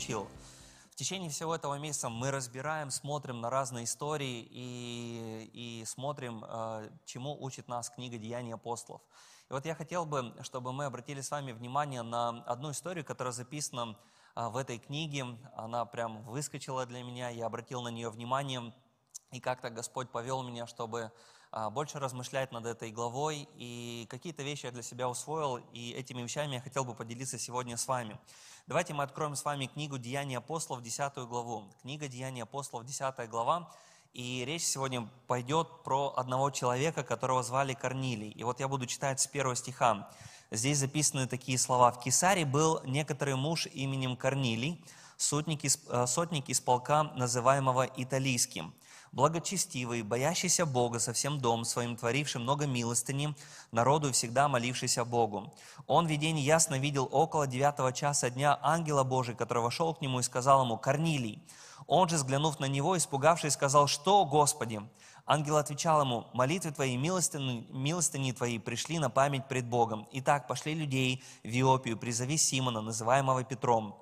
учил. В течение всего этого месяца мы разбираем, смотрим на разные истории и, и смотрим, э, чему учит нас книга «Деяния апостолов». И вот я хотел бы, чтобы мы обратили с вами внимание на одну историю, которая записана э, в этой книге. Она прям выскочила для меня, я обратил на нее внимание. И как-то Господь повел меня, чтобы больше размышлять над этой главой, и какие-то вещи я для себя усвоил, и этими вещами я хотел бы поделиться сегодня с вами. Давайте мы откроем с вами книгу «Деяния апостолов», 10 главу. Книга «Деяния апостолов», 10 глава, и речь сегодня пойдет про одного человека, которого звали Корнилий. И вот я буду читать с первого стиха. Здесь записаны такие слова. «В Кесаре был некоторый муж именем Корнилий, сотник из, э, сотник из полка, называемого Италийским» благочестивый, боящийся Бога со всем дом своим, творивший много милостыни, народу и всегда молившийся Богу. Он в видении ясно видел около девятого часа дня ангела Божий, который вошел к нему и сказал ему, «Корнилий». Он же, взглянув на него, испугавшись, сказал, «Что, Господи?» Ангел отвечал ему, «Молитвы твои, милостыни, милостыни твои пришли на память пред Богом. Итак, пошли людей в Иопию, призови Симона, называемого Петром.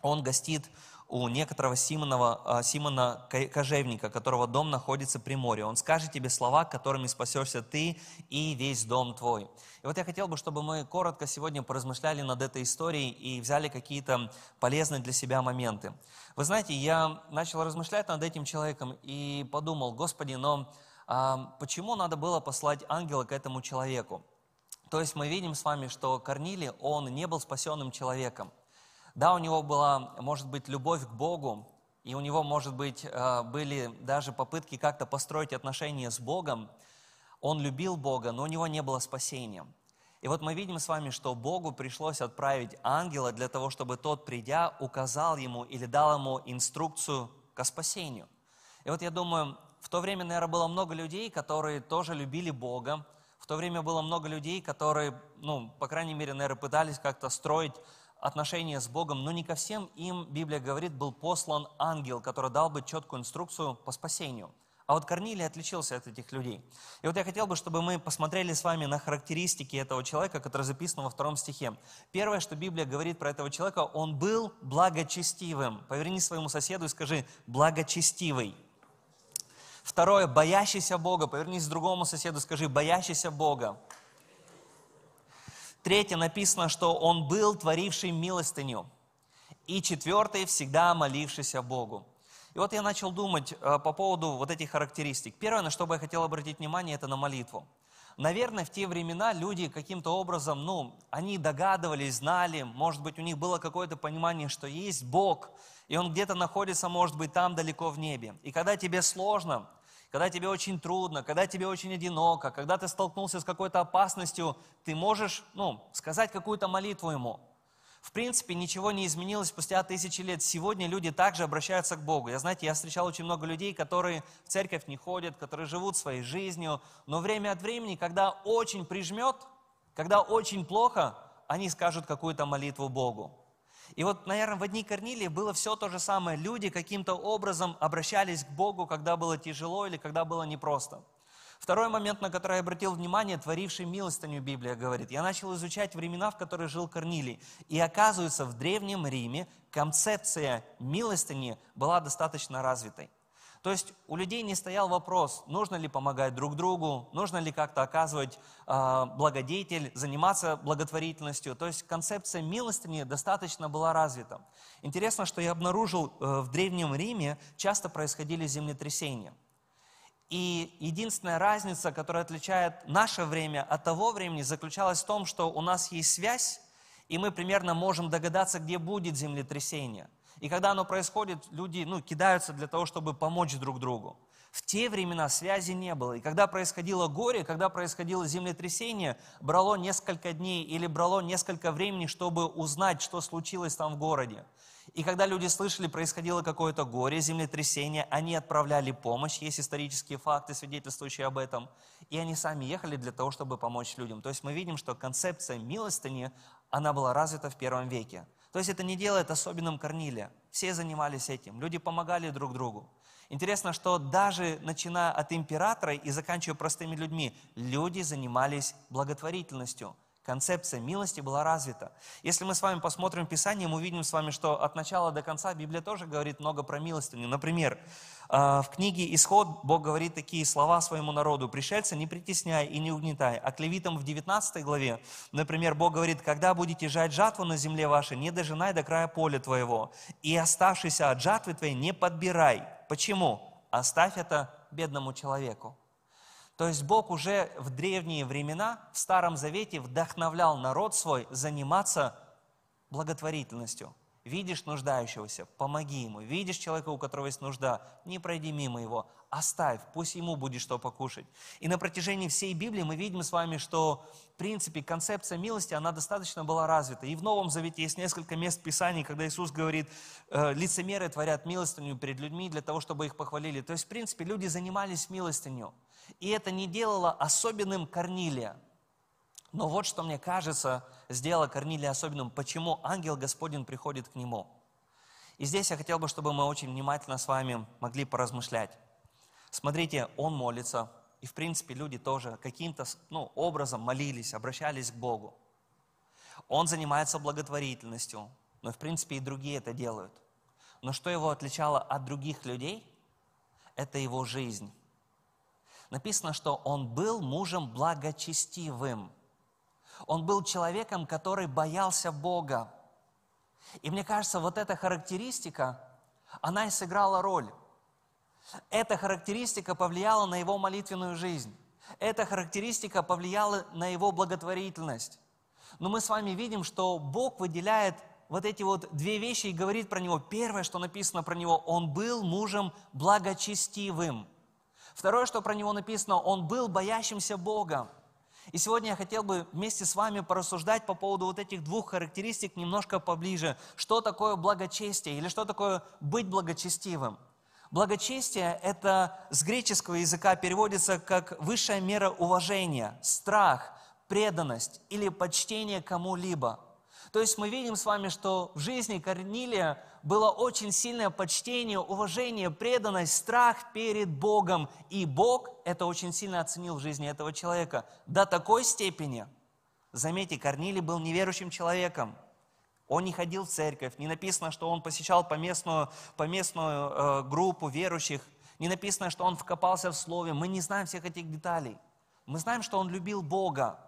Он гостит у некоторого Симонова, а, Симона Кожевника, которого дом находится при море. Он скажет тебе слова, которыми спасешься ты и весь дом твой. И вот я хотел бы, чтобы мы коротко сегодня поразмышляли над этой историей и взяли какие-то полезные для себя моменты. Вы знаете, я начал размышлять над этим человеком и подумал, Господи, но а, почему надо было послать ангела к этому человеку? То есть мы видим с вами, что Корнилий, он не был спасенным человеком. Да, у него была, может быть, любовь к Богу, и у него, может быть, э, были даже попытки как-то построить отношения с Богом. Он любил Бога, но у него не было спасения. И вот мы видим с вами, что Богу пришлось отправить ангела для того, чтобы тот, придя, указал ему или дал ему инструкцию к спасению. И вот я думаю, в то время, наверное, было много людей, которые тоже любили Бога. В то время было много людей, которые, ну, по крайней мере, наверное, пытались как-то строить отношения с Богом, но не ко всем им, Библия говорит, был послан ангел, который дал бы четкую инструкцию по спасению. А вот Корнилий отличился от этих людей. И вот я хотел бы, чтобы мы посмотрели с вами на характеристики этого человека, который записан во втором стихе. Первое, что Библия говорит про этого человека, он был благочестивым. Поверни своему соседу и скажи «благочестивый». Второе, боящийся Бога. Повернись к другому соседу, скажи «боящийся Бога». Третье написано, что он был творивший милостыню. И четвертое, всегда молившийся Богу. И вот я начал думать э, по поводу вот этих характеристик. Первое, на что бы я хотел обратить внимание, это на молитву. Наверное, в те времена люди каким-то образом, ну, они догадывались, знали, может быть, у них было какое-то понимание, что есть Бог, и Он где-то находится, может быть, там далеко в небе. И когда тебе сложно, когда тебе очень трудно, когда тебе очень одиноко, когда ты столкнулся с какой-то опасностью, ты можешь ну, сказать какую-то молитву ему. В принципе, ничего не изменилось спустя тысячи лет. Сегодня люди также обращаются к Богу. Я, знаете, я встречал очень много людей, которые в церковь не ходят, которые живут своей жизнью, но время от времени, когда очень прижмет, когда очень плохо, они скажут какую-то молитву Богу. И вот, наверное, в дни Корнилии было все то же самое. Люди каким-то образом обращались к Богу, когда было тяжело или когда было непросто. Второй момент, на который я обратил внимание, творивший милостыню, Библия говорит. Я начал изучать времена, в которые жил Корнилий. И оказывается, в Древнем Риме концепция милостыни была достаточно развитой. То есть у людей не стоял вопрос, нужно ли помогать друг другу, нужно ли как-то оказывать э, благодетель, заниматься благотворительностью. То есть концепция милостыни достаточно была развита. Интересно, что я обнаружил э, в Древнем Риме часто происходили землетрясения. И единственная разница, которая отличает наше время от того времени, заключалась в том, что у нас есть связь, и мы примерно можем догадаться, где будет землетрясение. И когда оно происходит, люди ну, кидаются для того, чтобы помочь друг другу. В те времена связи не было. И когда происходило горе, когда происходило землетрясение, брало несколько дней или брало несколько времени, чтобы узнать, что случилось там в городе. И когда люди слышали, происходило какое-то горе, землетрясение, они отправляли помощь, есть исторические факты, свидетельствующие об этом, и они сами ехали для того, чтобы помочь людям. То есть мы видим, что концепция милостыни, она была развита в первом веке. То есть это не делает особенным Корнилия. Все занимались этим, люди помогали друг другу. Интересно, что даже начиная от императора и заканчивая простыми людьми, люди занимались благотворительностью. концепция милости была развита. Если мы с вами посмотрим Писание, мы увидим с вами, что от начала до конца Библия тоже говорит много про милостыню. Например, в книге «Исход» Бог говорит такие слова своему народу. «Пришельца не притесняй и не угнетай». А к левитам в 19 главе, например, Бог говорит, «Когда будете жать жатву на земле вашей, не дожинай до края поля твоего, и оставшийся от жатвы твоей не подбирай». Почему? Оставь это бедному человеку. То есть Бог уже в древние времена, в Старом Завете вдохновлял народ свой заниматься благотворительностью – Видишь нуждающегося, помоги ему. Видишь человека, у которого есть нужда, не пройди мимо его, оставь, пусть ему будет что покушать. И на протяжении всей Библии мы видим с вами, что, в принципе, концепция милости, она достаточно была развита. И в Новом Завете есть несколько мест Писаний, когда Иисус говорит, э, лицемеры творят милостыню перед людьми для того, чтобы их похвалили. То есть, в принципе, люди занимались милостынью. И это не делало особенным Корнилия. Но вот что мне кажется, сделало Корнилия особенным, почему ангел Господень приходит к нему. И здесь я хотел бы, чтобы мы очень внимательно с вами могли поразмышлять. Смотрите, он молится, и в принципе люди тоже каким-то ну, образом молились, обращались к Богу. Он занимается благотворительностью, но в принципе и другие это делают. Но что его отличало от других людей, это его жизнь. Написано, что он был мужем благочестивым. Он был человеком, который боялся Бога. И мне кажется, вот эта характеристика, она и сыграла роль. Эта характеристика повлияла на его молитвенную жизнь. Эта характеристика повлияла на его благотворительность. Но мы с вами видим, что Бог выделяет вот эти вот две вещи и говорит про него. Первое, что написано про него, он был мужем благочестивым. Второе, что про него написано, он был боящимся Бога. И сегодня я хотел бы вместе с вами порассуждать по поводу вот этих двух характеристик немножко поближе. Что такое благочестие или что такое быть благочестивым? Благочестие – это с греческого языка переводится как высшая мера уважения, страх, преданность или почтение кому-либо. То есть мы видим с вами, что в жизни Корнилия было очень сильное почтение, уважение, преданность, страх перед Богом. И Бог это очень сильно оценил в жизни этого человека. До такой степени, заметьте, Корнилий был неверующим человеком. Он не ходил в церковь, не написано, что он посещал поместную, поместную э, группу верующих, не написано, что он вкопался в слове. Мы не знаем всех этих деталей. Мы знаем, что он любил Бога.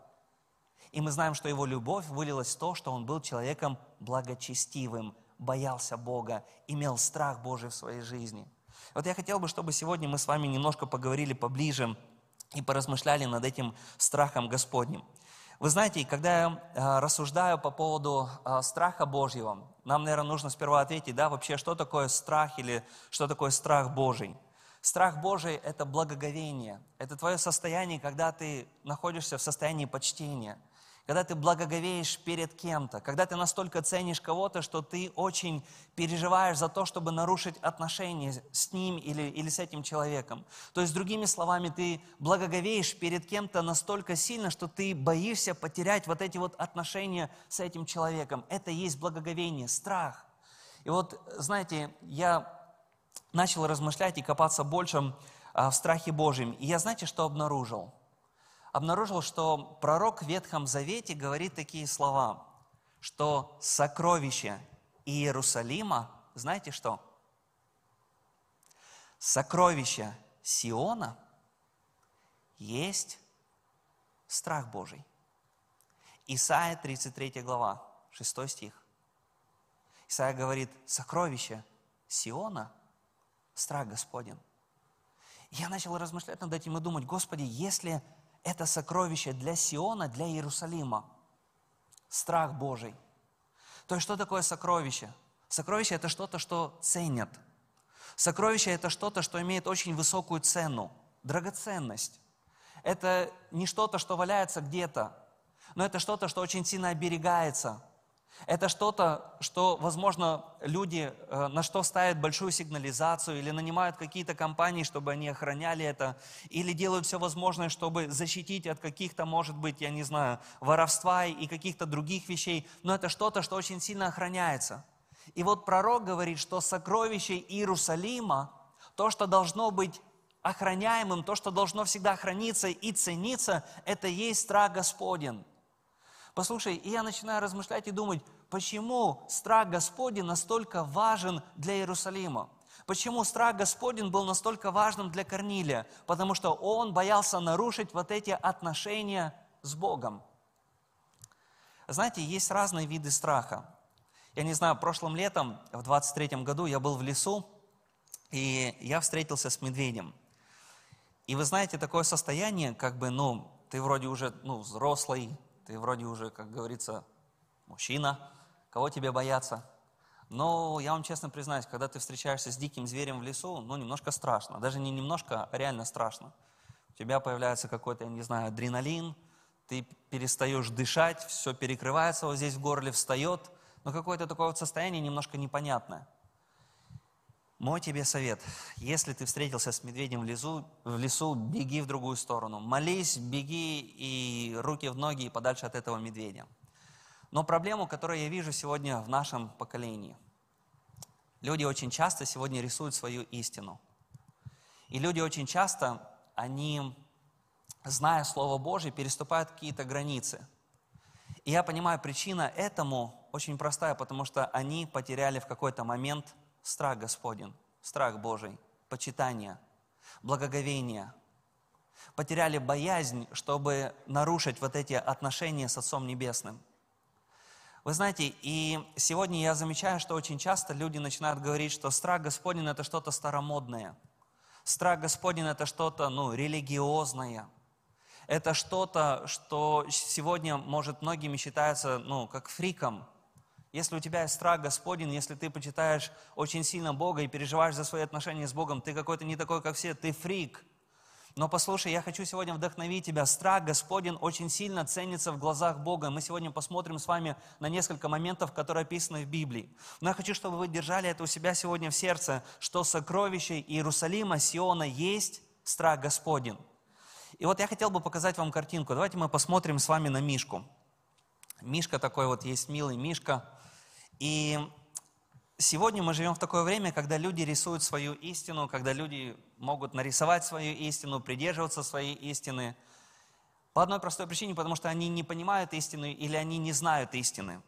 И мы знаем, что его любовь вылилась в то, что он был человеком благочестивым, боялся Бога, имел страх Божий в своей жизни. Вот я хотел бы, чтобы сегодня мы с вами немножко поговорили поближе и поразмышляли над этим страхом Господним. Вы знаете, когда я э, рассуждаю по поводу э, страха Божьего, нам, наверное, нужно сперва ответить, да, вообще, что такое страх или что такое страх Божий. Страх Божий – это благоговение. Это твое состояние, когда ты находишься в состоянии почтения – когда ты благоговеешь перед кем-то, когда ты настолько ценишь кого-то, что ты очень переживаешь за то, чтобы нарушить отношения с ним или, или с этим человеком. То есть, другими словами, ты благоговеешь перед кем-то настолько сильно, что ты боишься потерять вот эти вот отношения с этим человеком. Это и есть благоговение, страх. И вот, знаете, я начал размышлять и копаться больше а, в страхе Божьем. И я, знаете, что обнаружил? Обнаружил, что пророк в Ветхом Завете говорит такие слова, что сокровище Иерусалима, знаете что? Сокровище Сиона есть страх Божий. Исайя 33 глава, 6 стих. Исайя говорит, сокровище Сиона – страх Господень. Я начал размышлять над этим и думать, Господи, если это сокровище для Сиона, для Иерусалима. Страх Божий. То есть что такое сокровище? Сокровище – это что-то, что ценят. Сокровище – это что-то, что имеет очень высокую цену, драгоценность. Это не что-то, что валяется где-то, но это что-то, что очень сильно оберегается – это что-то, что, возможно, люди э, на что ставят большую сигнализацию или нанимают какие-то компании, чтобы они охраняли это, или делают все возможное, чтобы защитить от каких-то, может быть, я не знаю, воровства и каких-то других вещей. Но это что-то, что очень сильно охраняется. И вот пророк говорит, что сокровище Иерусалима, то, что должно быть охраняемым, то, что должно всегда храниться и цениться, это есть страх Господень. Послушай, и я начинаю размышлять и думать, почему страх Господень настолько важен для Иерусалима? Почему страх Господень был настолько важным для Корнилия? Потому что он боялся нарушить вот эти отношения с Богом. Знаете, есть разные виды страха. Я не знаю, прошлым летом, в 23 году, я был в лесу, и я встретился с медведем. И вы знаете, такое состояние, как бы, ну, ты вроде уже, ну, взрослый, ты вроде уже, как говорится, мужчина, кого тебе бояться? Но я вам честно признаюсь, когда ты встречаешься с диким зверем в лесу, ну, немножко страшно. Даже не немножко, а реально страшно. У тебя появляется какой-то, я не знаю, адреналин, ты перестаешь дышать, все перекрывается вот здесь в горле, встает, но какое-то такое вот состояние немножко непонятное. Мой тебе совет, если ты встретился с медведем в лесу, в лесу, беги в другую сторону. Молись, беги и руки в ноги и подальше от этого медведя. Но проблему, которую я вижу сегодня в нашем поколении, люди очень часто сегодня рисуют свою истину. И люди очень часто, они, зная Слово Божье, переступают какие-то границы. И я понимаю, причина этому очень простая, потому что они потеряли в какой-то момент страх Господень, страх Божий, почитание, благоговение. Потеряли боязнь, чтобы нарушить вот эти отношения с Отцом Небесным. Вы знаете, и сегодня я замечаю, что очень часто люди начинают говорить, что страх Господень – это что-то старомодное. Страх Господень – это что-то, ну, религиозное. Это что-то, что сегодня, может, многими считается, ну, как фриком. Если у тебя есть страх Господень, если ты почитаешь очень сильно Бога и переживаешь за свои отношения с Богом, ты какой-то не такой, как все, ты фрик – но послушай, я хочу сегодня вдохновить тебя. Страх Господень очень сильно ценится в глазах Бога. Мы сегодня посмотрим с вами на несколько моментов, которые описаны в Библии. Но я хочу, чтобы вы держали это у себя сегодня в сердце, что сокровище Иерусалима, Сиона есть страх Господень. И вот я хотел бы показать вам картинку. Давайте мы посмотрим с вами на Мишку. Мишка такой вот есть милый Мишка. И Сегодня мы живем в такое время, когда люди рисуют свою истину, когда люди могут нарисовать свою истину, придерживаться своей истины. По одной простой причине, потому что они не понимают истины или они не знают истины.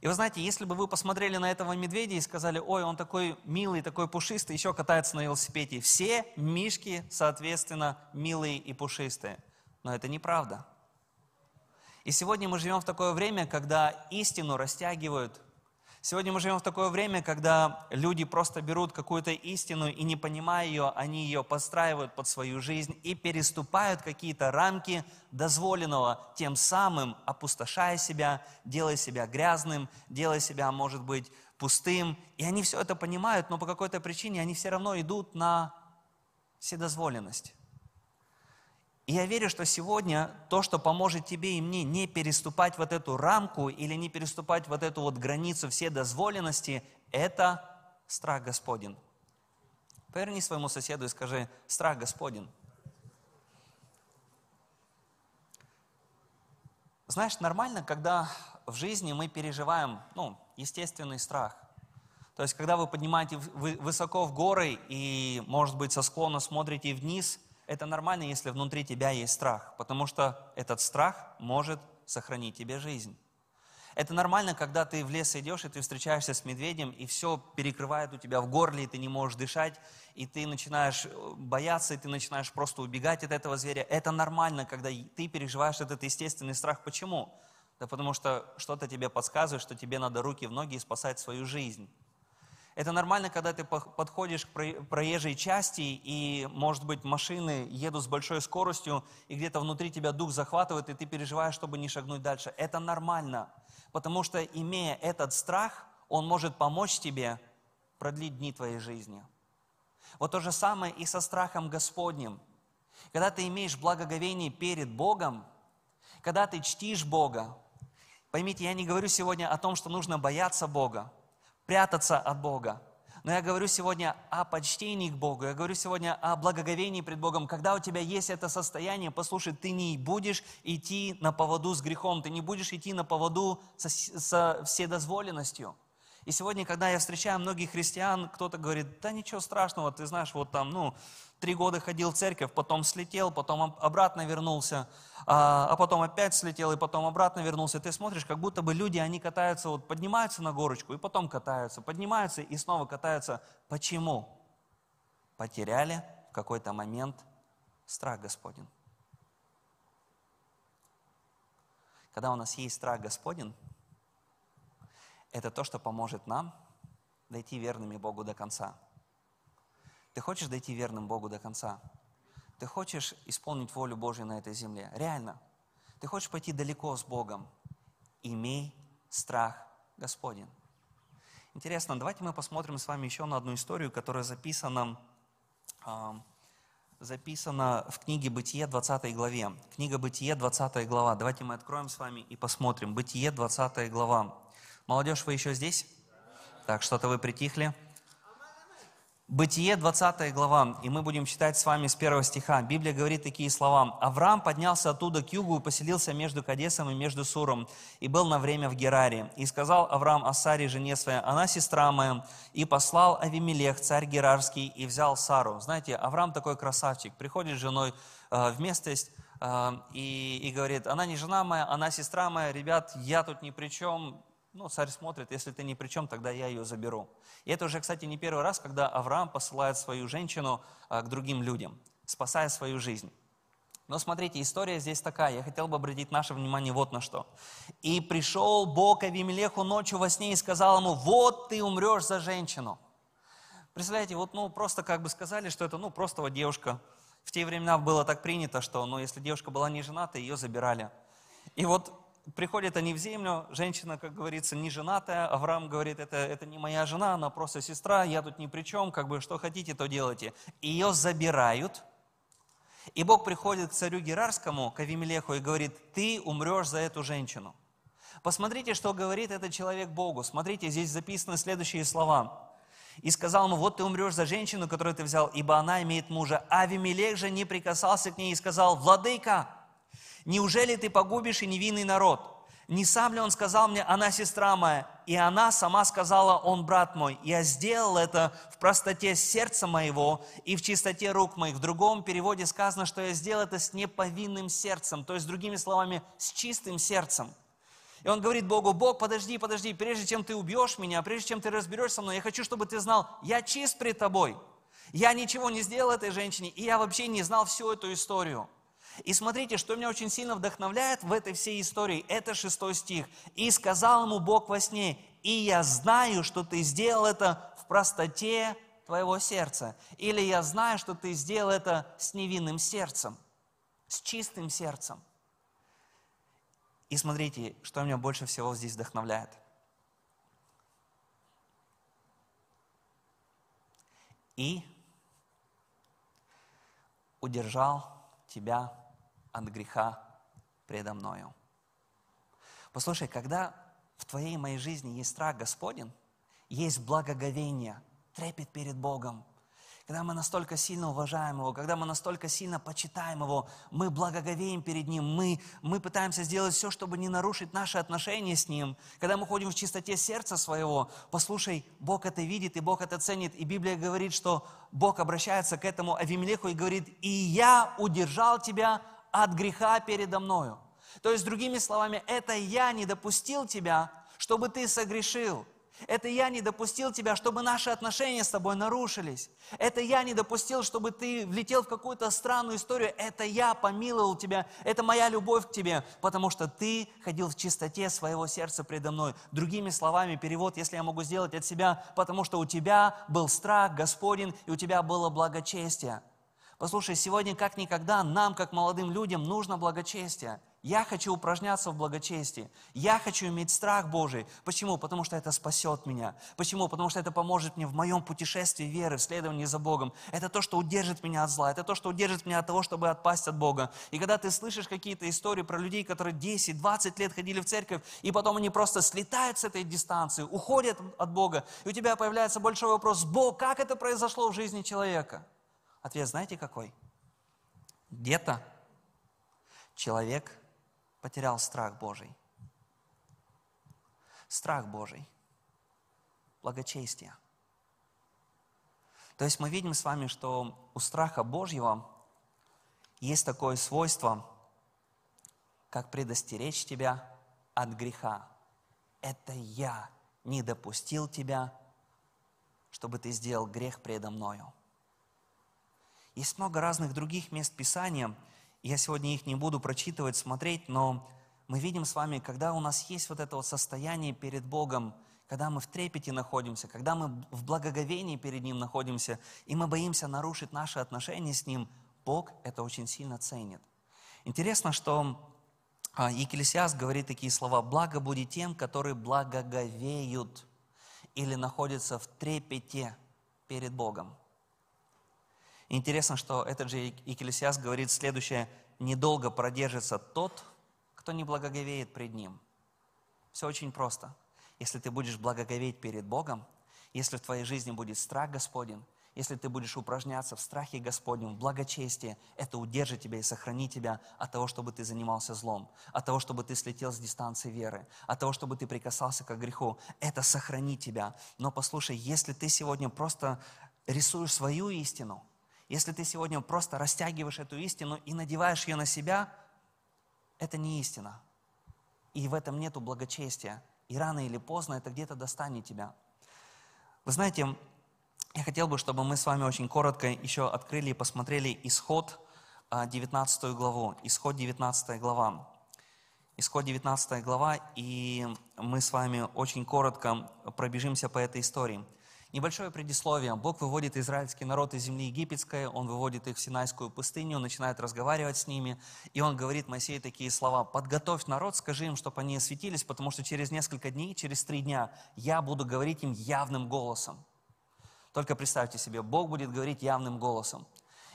И вы знаете, если бы вы посмотрели на этого медведя и сказали, ой, он такой милый, такой пушистый, еще катается на велосипеде. Все мишки, соответственно, милые и пушистые. Но это неправда. И сегодня мы живем в такое время, когда истину растягивают Сегодня мы живем в такое время, когда люди просто берут какую-то истину и не понимая ее, они ее подстраивают под свою жизнь и переступают какие-то рамки дозволенного, тем самым опустошая себя, делая себя грязным, делая себя, может быть, пустым. И они все это понимают, но по какой-то причине они все равно идут на вседозволенность. И я верю, что сегодня то, что поможет тебе и мне не переступать вот эту рамку или не переступать вот эту вот границу все дозволенности, это страх Господень. Поверни своему соседу и скажи, страх Господень. Знаешь, нормально, когда в жизни мы переживаем, ну, естественный страх. То есть, когда вы поднимаете высоко в горы и, может быть, со склона смотрите вниз – это нормально, если внутри тебя есть страх, потому что этот страх может сохранить тебе жизнь. Это нормально, когда ты в лес идешь, и ты встречаешься с медведем, и все перекрывает у тебя в горле, и ты не можешь дышать, и ты начинаешь э, бояться, и ты начинаешь просто убегать от этого зверя. Это нормально, когда ты переживаешь этот естественный страх. Почему? Да потому что что-то тебе подсказывает, что тебе надо руки в ноги и спасать свою жизнь. Это нормально, когда ты подходишь к проезжей части, и, может быть, машины едут с большой скоростью, и где-то внутри тебя дух захватывает, и ты переживаешь, чтобы не шагнуть дальше. Это нормально, потому что, имея этот страх, он может помочь тебе продлить дни твоей жизни. Вот то же самое и со страхом Господним. Когда ты имеешь благоговение перед Богом, когда ты чтишь Бога, поймите, я не говорю сегодня о том, что нужно бояться Бога, прятаться от Бога. Но я говорю сегодня о почтении к Богу, я говорю сегодня о благоговении пред Богом. Когда у тебя есть это состояние, послушай, ты не будешь идти на поводу с грехом, ты не будешь идти на поводу со, со вседозволенностью. И сегодня, когда я встречаю многих христиан, кто-то говорит, да ничего страшного, ты знаешь, вот там, ну, три года ходил в церковь, потом слетел, потом обратно вернулся, а, а потом опять слетел, и потом обратно вернулся. Ты смотришь, как будто бы люди, они катаются, вот поднимаются на горочку, и потом катаются, поднимаются и снова катаются. Почему? Потеряли в какой-то момент страх Господень. Когда у нас есть страх Господень, это то, что поможет нам дойти верными Богу до конца. Ты хочешь дойти верным Богу до конца? Ты хочешь исполнить волю Божью на этой земле? Реально. Ты хочешь пойти далеко с Богом? Имей страх Господень. Интересно, давайте мы посмотрим с вами еще на одну историю, которая записана, э, записана в книге «Бытие» 20 главе. Книга «Бытие» 20 глава. Давайте мы откроем с вами и посмотрим. «Бытие» 20 глава. Молодежь, вы еще здесь? Так, что-то вы притихли. Бытие, 20 глава, и мы будем читать с вами с первого стиха. Библия говорит такие слова. «Авраам поднялся оттуда к югу и поселился между Кадесом и между Суром, и был на время в Гераре. И сказал Авраам Асаре, жене своей, она сестра моя, и послал Авимелех, царь Герарский, и взял Сару». Знаете, Авраам такой красавчик, приходит с женой э, в местность, э, и, и говорит, она не жена моя, она сестра моя, ребят, я тут ни при чем, ну, царь смотрит, если ты ни при чем, тогда я ее заберу. И это уже, кстати, не первый раз, когда Авраам посылает свою женщину а, к другим людям, спасая свою жизнь. Но смотрите, история здесь такая. Я хотел бы обратить наше внимание вот на что. «И пришел Бог Авимелеху ночью во сне и сказал ему, вот ты умрешь за женщину». Представляете, вот ну просто как бы сказали, что это ну просто вот девушка. В те времена было так принято, что ну если девушка была не жената, ее забирали. И вот приходят они в землю, женщина, как говорится, не женатая, Авраам говорит, это, это не моя жена, она просто сестра, я тут ни при чем, как бы что хотите, то делайте. Ее забирают, и Бог приходит к царю Герарскому, к Авимелеху, и говорит, ты умрешь за эту женщину. Посмотрите, что говорит этот человек Богу. Смотрите, здесь записаны следующие слова. И сказал ему, вот ты умрешь за женщину, которую ты взял, ибо она имеет мужа. Авимелех же не прикасался к ней и сказал, владыка, Неужели ты погубишь и невинный народ? Не сам ли он сказал мне, она сестра моя? И она сама сказала, он брат мой. Я сделал это в простоте сердца моего и в чистоте рук моих. В другом переводе сказано, что я сделал это с неповинным сердцем, то есть, другими словами, с чистым сердцем. И он говорит Богу, Бог, подожди, подожди, прежде чем ты убьешь меня, прежде чем ты разберешься со мной, я хочу, чтобы ты знал, я чист пред тобой. Я ничего не сделал этой женщине, и я вообще не знал всю эту историю. И смотрите, что меня очень сильно вдохновляет в этой всей истории, это шестой стих. «И сказал ему Бог во сне, и я знаю, что ты сделал это в простоте твоего сердца». Или я знаю, что ты сделал это с невинным сердцем, с чистым сердцем. И смотрите, что меня больше всего здесь вдохновляет. И удержал тебя от греха предо мною. Послушай, когда в твоей и моей жизни есть страх Господень, есть благоговение, трепет перед Богом, когда мы настолько сильно уважаем Его, когда мы настолько сильно почитаем Его, мы благоговеем перед Ним, мы, мы пытаемся сделать все, чтобы не нарушить наши отношения с Ним, когда мы ходим в чистоте сердца своего, послушай, Бог это видит и Бог это ценит, и Библия говорит, что Бог обращается к этому Авимелеху и говорит, «И я удержал тебя от греха передо мною. То есть, другими словами, это я не допустил тебя, чтобы ты согрешил. Это я не допустил тебя, чтобы наши отношения с тобой нарушились. Это я не допустил, чтобы ты влетел в какую-то странную историю. Это я помиловал тебя. Это моя любовь к тебе, потому что ты ходил в чистоте своего сердца предо мной. Другими словами, перевод, если я могу сделать от себя, потому что у тебя был страх Господень, и у тебя было благочестие. Послушай, сегодня как никогда нам, как молодым людям, нужно благочестие. Я хочу упражняться в благочестии. Я хочу иметь страх Божий. Почему? Потому что это спасет меня. Почему? Потому что это поможет мне в моем путешествии веры, в следовании за Богом. Это то, что удержит меня от зла. Это то, что удержит меня от того, чтобы отпасть от Бога. И когда ты слышишь какие-то истории про людей, которые 10-20 лет ходили в церковь, и потом они просто слетают с этой дистанции, уходят от Бога, и у тебя появляется большой вопрос, Бог, как это произошло в жизни человека? Ответ знаете какой? Где-то человек потерял страх Божий. Страх Божий. благочестие. То есть мы видим с вами, что у страха Божьего есть такое свойство, как предостеречь тебя от греха. Это я не допустил тебя, чтобы ты сделал грех предо мною. Есть много разных других мест Писания. Я сегодня их не буду прочитывать, смотреть, но мы видим с вами, когда у нас есть вот это вот состояние перед Богом, когда мы в трепете находимся, когда мы в благоговении перед Ним находимся, и мы боимся нарушить наши отношения с Ним, Бог это очень сильно ценит. Интересно, что а, Екклесиаст говорит такие слова, «Благо будет тем, которые благоговеют» или находятся в трепете перед Богом. Интересно, что этот же Екклесиаст говорит следующее, «Недолго продержится тот, кто не благоговеет пред Ним». Все очень просто – если ты будешь благоговеть перед Богом, если в твоей жизни будет страх Господень, если ты будешь упражняться в страхе Господнем, в благочестии, это удержит тебя и сохранит тебя от того, чтобы ты занимался злом, от того, чтобы ты слетел с дистанции веры, от того, чтобы ты прикасался к греху. Это сохранит тебя. Но послушай, если ты сегодня просто рисуешь свою истину, если ты сегодня просто растягиваешь эту истину и надеваешь ее на себя, это не истина. И в этом нету благочестия. И рано или поздно это где-то достанет тебя. Вы знаете, я хотел бы, чтобы мы с вами очень коротко еще открыли и посмотрели исход 19 а, главу. Исход 19 глава. Исход 19 глава, и мы с вами очень коротко пробежимся по этой истории. Небольшое предисловие. Бог выводит израильский народ из земли египетской, Он выводит их в Синайскую пустыню, начинает разговаривать с ними, и Он говорит Моисею такие слова. «Подготовь народ, скажи им, чтобы они осветились, потому что через несколько дней, через три дня я буду говорить им явным голосом». Только представьте себе, Бог будет говорить явным голосом.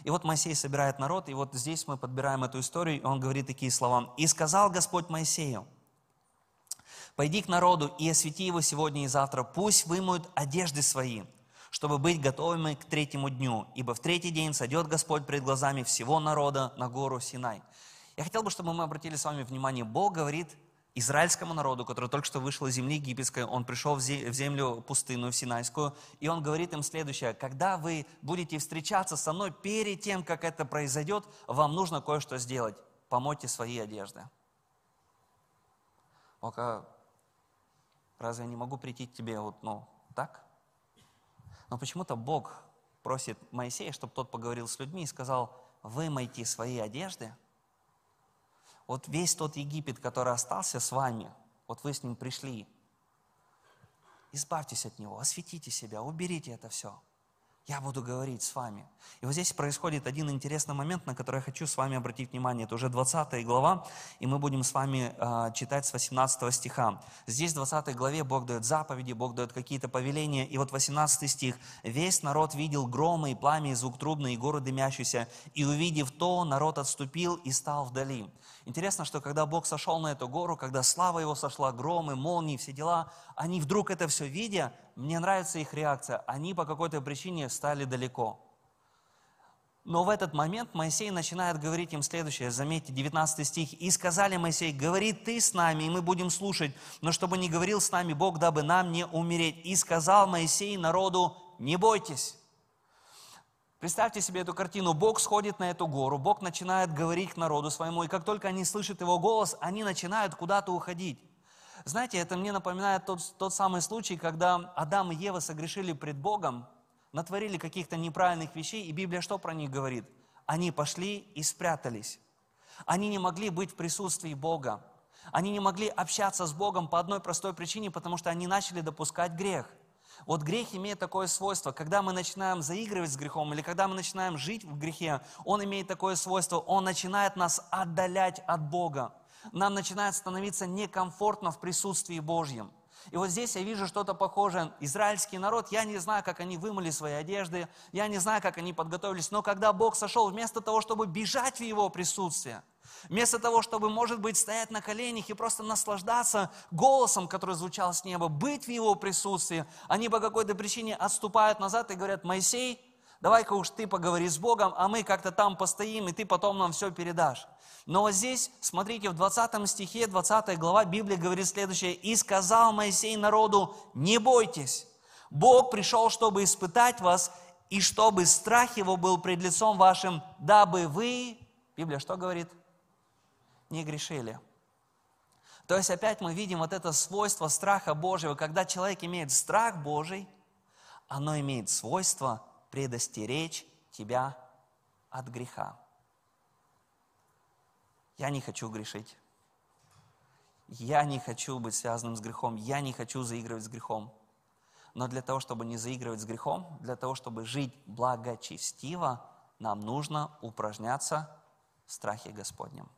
И вот Моисей собирает народ, и вот здесь мы подбираем эту историю, и он говорит такие слова. «И сказал Господь Моисею, Пойди к народу и освети его сегодня и завтра. Пусть вымоют одежды свои, чтобы быть готовыми к третьему дню. Ибо в третий день сойдет Господь пред глазами всего народа на гору Синай. Я хотел бы, чтобы мы обратили с вами внимание, Бог говорит израильскому народу, который только что вышел из земли египетской, он пришел в землю пустынную, в Синайскую, и он говорит им следующее, когда вы будете встречаться со мной, перед тем, как это произойдет, вам нужно кое-что сделать. Помойте свои одежды. Пока Разве я не могу прийти к тебе вот, ну, так? Но почему-то Бог просит Моисея, чтобы тот поговорил с людьми и сказал, вымойте свои одежды. Вот весь тот Египет, который остался с вами, вот вы с ним пришли, избавьтесь от него, осветите себя, уберите это все – я буду говорить с вами. И вот здесь происходит один интересный момент, на который я хочу с вами обратить внимание. Это уже 20 глава, и мы будем с вами э, читать с 18 стиха. Здесь в 20 главе Бог дает заповеди, Бог дает какие-то повеления. И вот 18 стих. «Весь народ видел громы и пламя, и звук трубный, и горы дымящийся, и увидев то, народ отступил и стал вдали». Интересно, что когда Бог сошел на эту гору, когда слава Его сошла, громы, молнии, все дела, они вдруг это все видя, мне нравится их реакция, они по какой-то причине стали далеко. Но в этот момент Моисей начинает говорить им следующее, заметьте, 19 стих. «И сказали Моисей, говори ты с нами, и мы будем слушать, но чтобы не говорил с нами Бог, дабы нам не умереть. И сказал Моисей народу, не бойтесь». Представьте себе эту картину. Бог сходит на эту гору, Бог начинает говорить к народу своему, и как только они слышат его голос, они начинают куда-то уходить. Знаете, это мне напоминает тот, тот самый случай, когда Адам и Ева согрешили пред Богом, натворили каких-то неправильных вещей, и Библия что про них говорит? Они пошли и спрятались. Они не могли быть в присутствии Бога. Они не могли общаться с Богом по одной простой причине, потому что они начали допускать грех – вот грех имеет такое свойство, когда мы начинаем заигрывать с грехом или когда мы начинаем жить в грехе, он имеет такое свойство, он начинает нас отдалять от Бога. Нам начинает становиться некомфортно в присутствии Божьем. И вот здесь я вижу что-то похожее. Израильский народ, я не знаю, как они вымыли свои одежды, я не знаю, как они подготовились, но когда Бог сошел, вместо того, чтобы бежать в Его присутствие – Вместо того, чтобы, может быть, стоять на коленях и просто наслаждаться голосом, который звучал с неба, быть в его присутствии, они по какой-то причине отступают назад и говорят, Моисей, давай-ка уж ты поговори с Богом, а мы как-то там постоим, и ты потом нам все передашь. Но здесь, смотрите, в 20 стихе, 20 глава Библия говорит следующее. «И сказал Моисей народу, не бойтесь, Бог пришел, чтобы испытать вас, и чтобы страх его был пред лицом вашим, дабы вы, Библия что говорит? Не грешили. То есть опять мы видим вот это свойство страха Божьего. Когда человек имеет страх Божий, оно имеет свойство предостеречь тебя от греха. Я не хочу грешить. Я не хочу быть связанным с грехом. Я не хочу заигрывать с грехом. Но для того, чтобы не заигрывать с грехом, для того, чтобы жить благочестиво, нам нужно упражняться в страхе Господнем.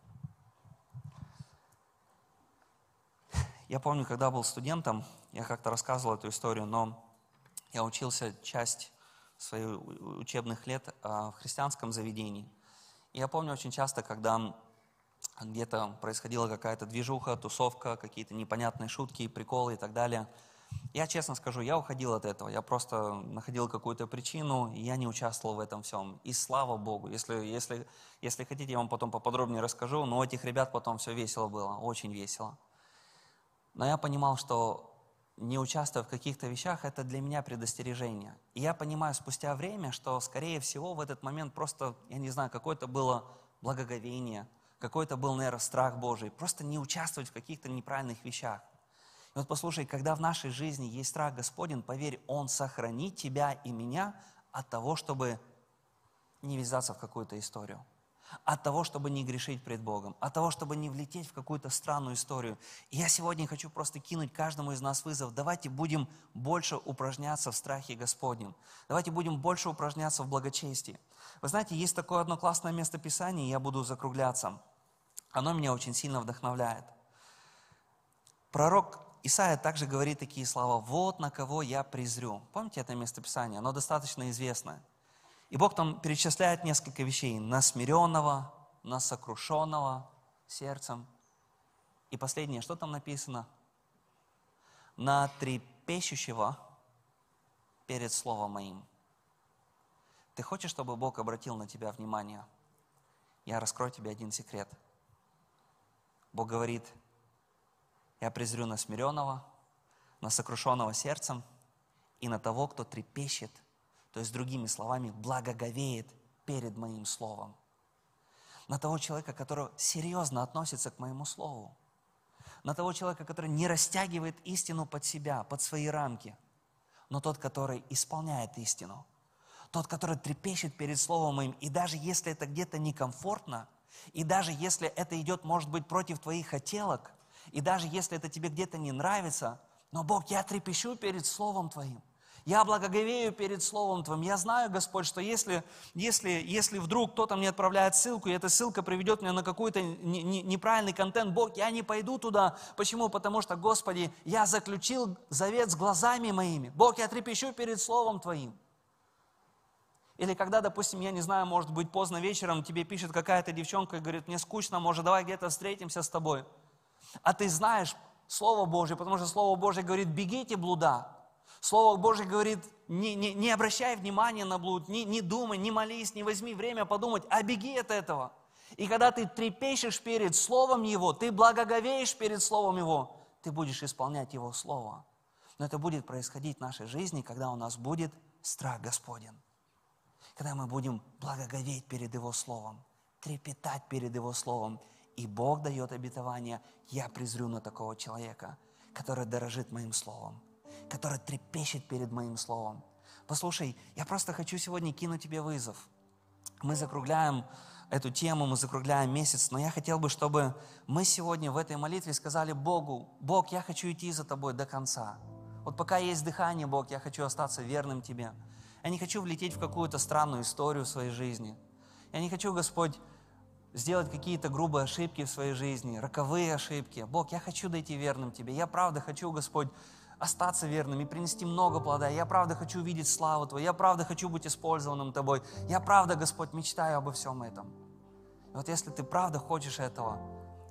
Я помню, когда был студентом, я как-то рассказывал эту историю, но я учился часть своих учебных лет а, в христианском заведении. И я помню очень часто, когда где-то происходила какая-то движуха, тусовка, какие-то непонятные шутки, приколы и так далее. Я честно скажу, я уходил от этого, я просто находил какую-то причину, и я не участвовал в этом всем. И слава Богу, если, если, если хотите, я вам потом поподробнее расскажу, но у этих ребят потом все весело было, очень весело. Но я понимал, что не участвуя в каких-то вещах, это для меня предостережение. И я понимаю спустя время, что, скорее всего, в этот момент просто, я не знаю, какое-то было благоговение, какой-то был, наверное, страх Божий. Просто не участвовать в каких-то неправильных вещах. И вот послушай, когда в нашей жизни есть страх Господень, поверь, Он сохранит тебя и меня от того, чтобы не ввязаться в какую-то историю от того, чтобы не грешить пред Богом, от того, чтобы не влететь в какую-то странную историю. И я сегодня хочу просто кинуть каждому из нас вызов. Давайте будем больше упражняться в страхе Господнем. Давайте будем больше упражняться в благочестии. Вы знаете, есть такое одно классное место Писания, я буду закругляться. Оно меня очень сильно вдохновляет. Пророк Исаия также говорит такие слова, «Вот на кого я презрю». Помните это место Писания? Оно достаточно известное. И Бог там перечисляет несколько вещей. На смиренного, на сокрушенного сердцем. И последнее, что там написано? На трепещущего перед Словом Моим. Ты хочешь, чтобы Бог обратил на тебя внимание? Я раскрою тебе один секрет. Бог говорит, я презрю на смиренного, на сокрушенного сердцем и на того, кто трепещет то есть, другими словами, благоговеет перед моим словом. На того человека, который серьезно относится к моему слову. На того человека, который не растягивает истину под себя, под свои рамки. Но тот, который исполняет истину. Тот, который трепещет перед словом моим. И даже если это где-то некомфортно, и даже если это идет, может быть, против твоих хотелок, и даже если это тебе где-то не нравится, но Бог, я трепещу перед Словом Твоим – я благоговею перед Словом Твоим. Я знаю, Господь, что если, если, если вдруг кто-то мне отправляет ссылку, и эта ссылка приведет меня на какой-то неправильный контент, Бог, я не пойду туда. Почему? Потому что, Господи, я заключил завет с глазами моими. Бог, я трепещу перед Словом Твоим. Или когда, допустим, я не знаю, может быть, поздно вечером тебе пишет какая-то девчонка и говорит, мне скучно, может, давай где-то встретимся с тобой. А ты знаешь Слово Божье, потому что Слово Божье говорит, бегите блуда. Слово Божье говорит, не, не, не обращай внимания на блуд, не, не думай, не молись, не возьми время подумать, а беги от этого. И когда ты трепещешь перед Словом Его, ты благоговеешь перед Словом Его, ты будешь исполнять Его Слово. Но это будет происходить в нашей жизни, когда у нас будет страх Господен. Когда мы будем благоговеть перед Его Словом, трепетать перед Его Словом. И Бог дает обетование, я презрю на такого человека, который дорожит моим Словом который трепещет перед моим словом. Послушай, я просто хочу сегодня кинуть тебе вызов. Мы закругляем эту тему, мы закругляем месяц, но я хотел бы, чтобы мы сегодня в этой молитве сказали Богу, Бог, я хочу идти за Тобой до конца. Вот пока есть дыхание, Бог, я хочу остаться верным Тебе. Я не хочу влететь в какую-то странную историю в своей жизни. Я не хочу, Господь, сделать какие-то грубые ошибки в своей жизни, роковые ошибки. Бог, я хочу дойти верным Тебе. Я правда хочу, Господь, остаться верным и принести много плода. Я правда хочу увидеть славу Твою. Я правда хочу быть использованным Тобой. Я правда, Господь, мечтаю обо всем этом. И вот если ты правда хочешь этого,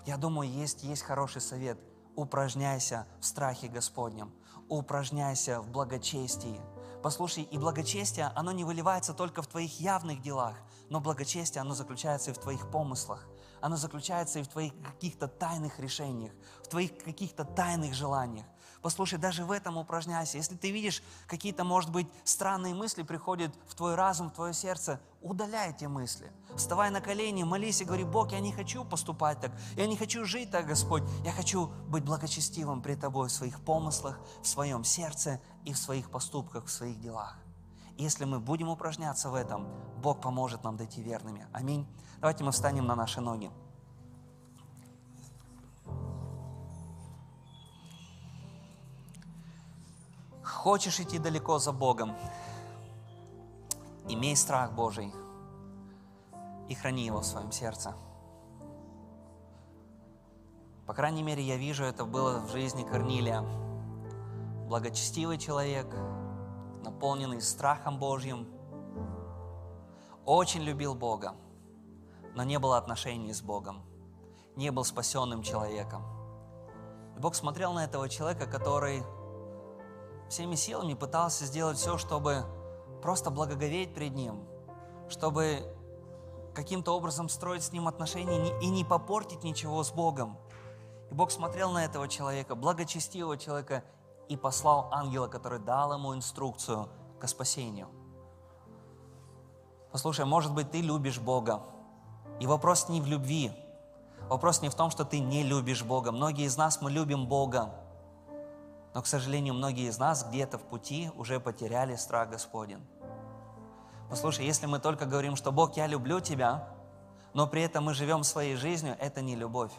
я думаю, есть, есть хороший совет. Упражняйся в страхе Господнем. Упражняйся в благочестии. Послушай, и благочестие, оно не выливается только в твоих явных делах, но благочестие, оно заключается и в твоих помыслах. Оно заключается и в твоих каких-то тайных решениях, в твоих каких-то тайных желаниях. Послушай, даже в этом упражняйся. Если ты видишь какие-то, может быть, странные мысли приходят в твой разум, в твое сердце, удаляй эти мысли. Вставай на колени, молись и говори, Бог, я не хочу поступать так, я не хочу жить так, Господь, я хочу быть благочестивым при Тобой в своих помыслах, в своем сердце и в своих поступках, в своих делах. Если мы будем упражняться в этом, Бог поможет нам дойти верными. Аминь. Давайте мы встанем на наши ноги. Хочешь идти далеко за Богом, имей страх Божий и храни его в своем сердце. По крайней мере, я вижу, это было в жизни Корнилия. Благочестивый человек, наполненный страхом Божьим, очень любил Бога, но не было отношений с Богом, не был спасенным человеком. И Бог смотрел на этого человека, который всеми силами пытался сделать все, чтобы просто благоговеть пред Ним, чтобы каким-то образом строить с Ним отношения и не попортить ничего с Богом. И Бог смотрел на этого человека, благочестивого человека, и послал ангела, который дал ему инструкцию к спасению. Послушай, может быть, ты любишь Бога, и вопрос не в любви, вопрос не в том, что ты не любишь Бога. Многие из нас, мы любим Бога, но, к сожалению, многие из нас где-то в пути уже потеряли страх Господень. Послушай, если мы только говорим, что Бог, я люблю тебя, но при этом мы живем своей жизнью, это не любовь.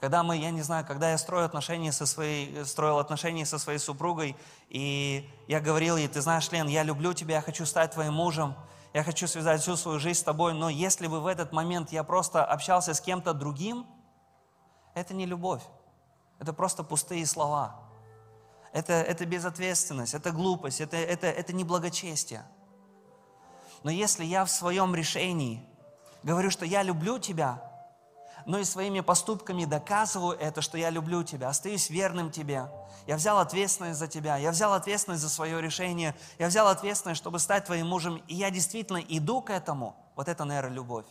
Когда мы, я не знаю, когда я строю отношения со своей, строил отношения со своей супругой, и я говорил ей, ты знаешь, Лен, я люблю тебя, я хочу стать твоим мужем, я хочу связать всю свою жизнь с тобой, но если бы в этот момент я просто общался с кем-то другим, это не любовь, это просто пустые слова это, это безответственность, это глупость, это, это, это не благочестие. Но если я в своем решении говорю, что я люблю тебя, но и своими поступками доказываю это, что я люблю тебя, остаюсь верным тебе, я взял ответственность за тебя, я взял ответственность за свое решение, я взял ответственность, чтобы стать твоим мужем, и я действительно иду к этому, вот это, наверное, любовь.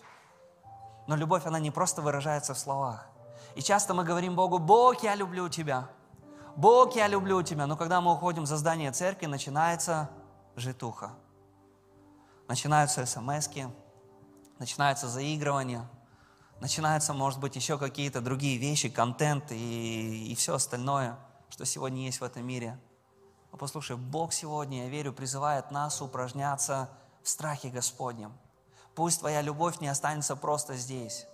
Но любовь, она не просто выражается в словах. И часто мы говорим Богу, Бог, я люблю тебя – Бог, я люблю тебя. Но когда мы уходим за здание церкви, начинается житуха. Начинаются смс начинается заигрывание, начинаются, может быть, еще какие-то другие вещи, контент и, и все остальное, что сегодня есть в этом мире. Но послушай, Бог сегодня, я верю, призывает нас упражняться в страхе Господнем. Пусть твоя любовь не останется просто здесь.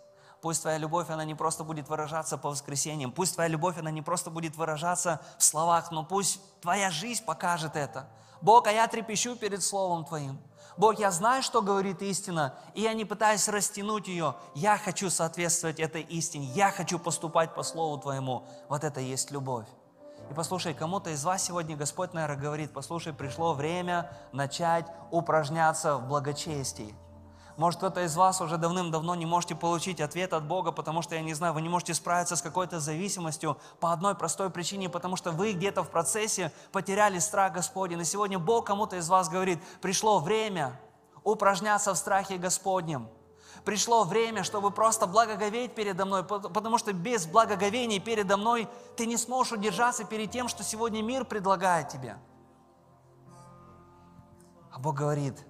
Пусть твоя любовь, она не просто будет выражаться по воскресеньям. Пусть твоя любовь, она не просто будет выражаться в словах, но пусть твоя жизнь покажет это. Бог, а я трепещу перед Словом Твоим. Бог, я знаю, что говорит истина, и я не пытаюсь растянуть ее. Я хочу соответствовать этой истине. Я хочу поступать по Слову Твоему. Вот это и есть любовь. И послушай, кому-то из вас сегодня Господь, наверное, говорит, послушай, пришло время начать упражняться в благочестии. Может, кто-то из вас уже давным-давно не можете получить ответ от Бога, потому что, я не знаю, вы не можете справиться с какой-то зависимостью по одной простой причине, потому что вы где-то в процессе потеряли страх Господень. И сегодня Бог кому-то из вас говорит, пришло время упражняться в страхе Господнем. Пришло время, чтобы просто благоговеть передо мной, потому что без благоговения передо мной ты не сможешь удержаться перед тем, что сегодня мир предлагает тебе. А Бог говорит –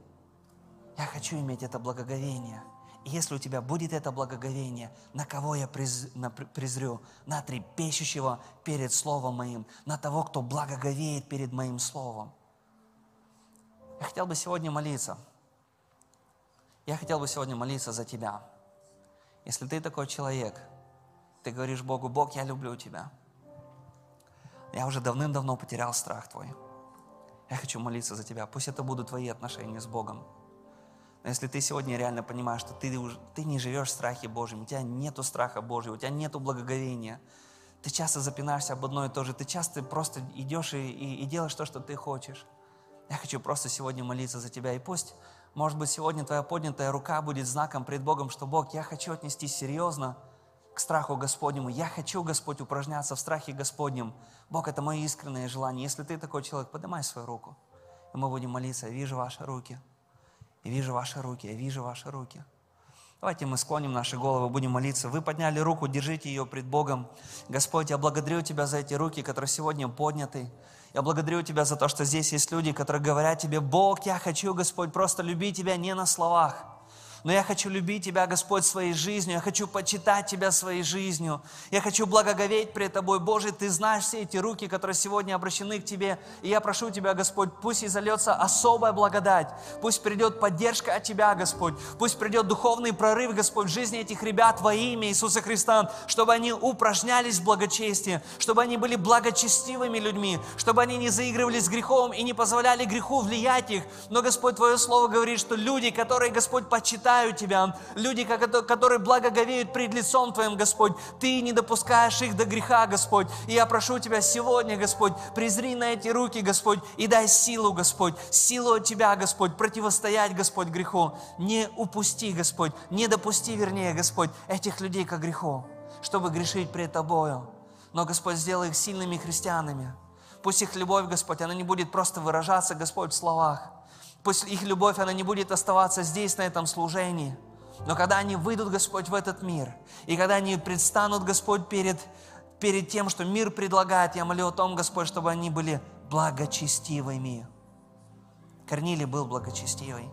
я хочу иметь это благоговение. И если у тебя будет это благоговение, на кого я приз, на, презрю? На трепещущего перед Словом моим, на того, кто благоговеет перед моим Словом. Я хотел бы сегодня молиться. Я хотел бы сегодня молиться за тебя. Если ты такой человек, ты говоришь Богу, Бог, я люблю тебя. Я уже давным-давно потерял страх твой. Я хочу молиться за тебя. Пусть это будут твои отношения с Богом. Но если ты сегодня реально понимаешь, что ты, ты не живешь в страхе Божьем, у тебя нету страха Божьего, у тебя нету благоговения, ты часто запинаешься об одно и то же, ты часто просто идешь и, и, и делаешь то, что ты хочешь. Я хочу просто сегодня молиться за тебя. И пусть, может быть, сегодня твоя поднятая рука будет знаком пред Богом, что Бог, я хочу отнестись серьезно к страху Господнему. Я хочу, Господь, упражняться в страхе Господнем. Бог, это мое искреннее желание. Если ты такой человек, поднимай свою руку. И мы будем молиться. Я вижу ваши руки. Я вижу ваши руки, я вижу ваши руки. Давайте мы склоним наши головы, будем молиться. Вы подняли руку, держите ее пред Богом. Господь, я благодарю Тебя за эти руки, которые сегодня подняты. Я благодарю Тебя за то, что здесь есть люди, которые говорят Тебе, Бог, я хочу, Господь, просто любить Тебя не на словах, но я хочу любить Тебя, Господь, своей жизнью. Я хочу почитать Тебя своей жизнью. Я хочу благоговеть пред Тобой. Боже, Ты знаешь все эти руки, которые сегодня обращены к Тебе. И я прошу Тебя, Господь, пусть изольется особая благодать. Пусть придет поддержка от Тебя, Господь. Пусть придет духовный прорыв, Господь, в жизни этих ребят во имя Иисуса Христа, чтобы они упражнялись в благочестии, чтобы они были благочестивыми людьми, чтобы они не заигрывали с грехом и не позволяли греху влиять их. Но, Господь, Твое Слово говорит, что люди, которые, Господь, почитают почитают Тебя, люди, которые благоговеют пред лицом Твоим, Господь, Ты не допускаешь их до греха, Господь. И я прошу Тебя сегодня, Господь, презри на эти руки, Господь, и дай силу, Господь, силу от Тебя, Господь, противостоять, Господь, греху. Не упусти, Господь, не допусти, вернее, Господь, этих людей к греху, чтобы грешить пред Тобою. Но, Господь, сделай их сильными христианами. Пусть их любовь, Господь, она не будет просто выражаться, Господь, в словах, Пусть их любовь, она не будет оставаться здесь, на этом служении. Но когда они выйдут, Господь, в этот мир, и когда они предстанут, Господь, перед, перед тем, что мир предлагает, я молю о том, Господь, чтобы они были благочестивыми. Корнилий был благочестивый.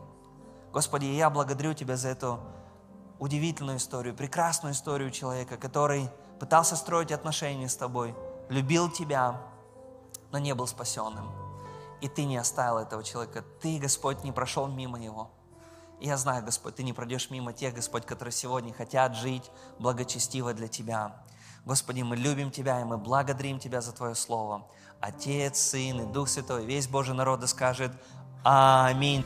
Господи, я благодарю Тебя за эту удивительную историю, прекрасную историю человека, который пытался строить отношения с Тобой, любил Тебя, но не был спасенным и Ты не оставил этого человека. Ты, Господь, не прошел мимо него. И я знаю, Господь, Ты не пройдешь мимо тех, Господь, которые сегодня хотят жить благочестиво для Тебя. Господи, мы любим Тебя, и мы благодарим Тебя за Твое Слово. Отец, Сын и Дух Святой, весь Божий народ скажет Аминь.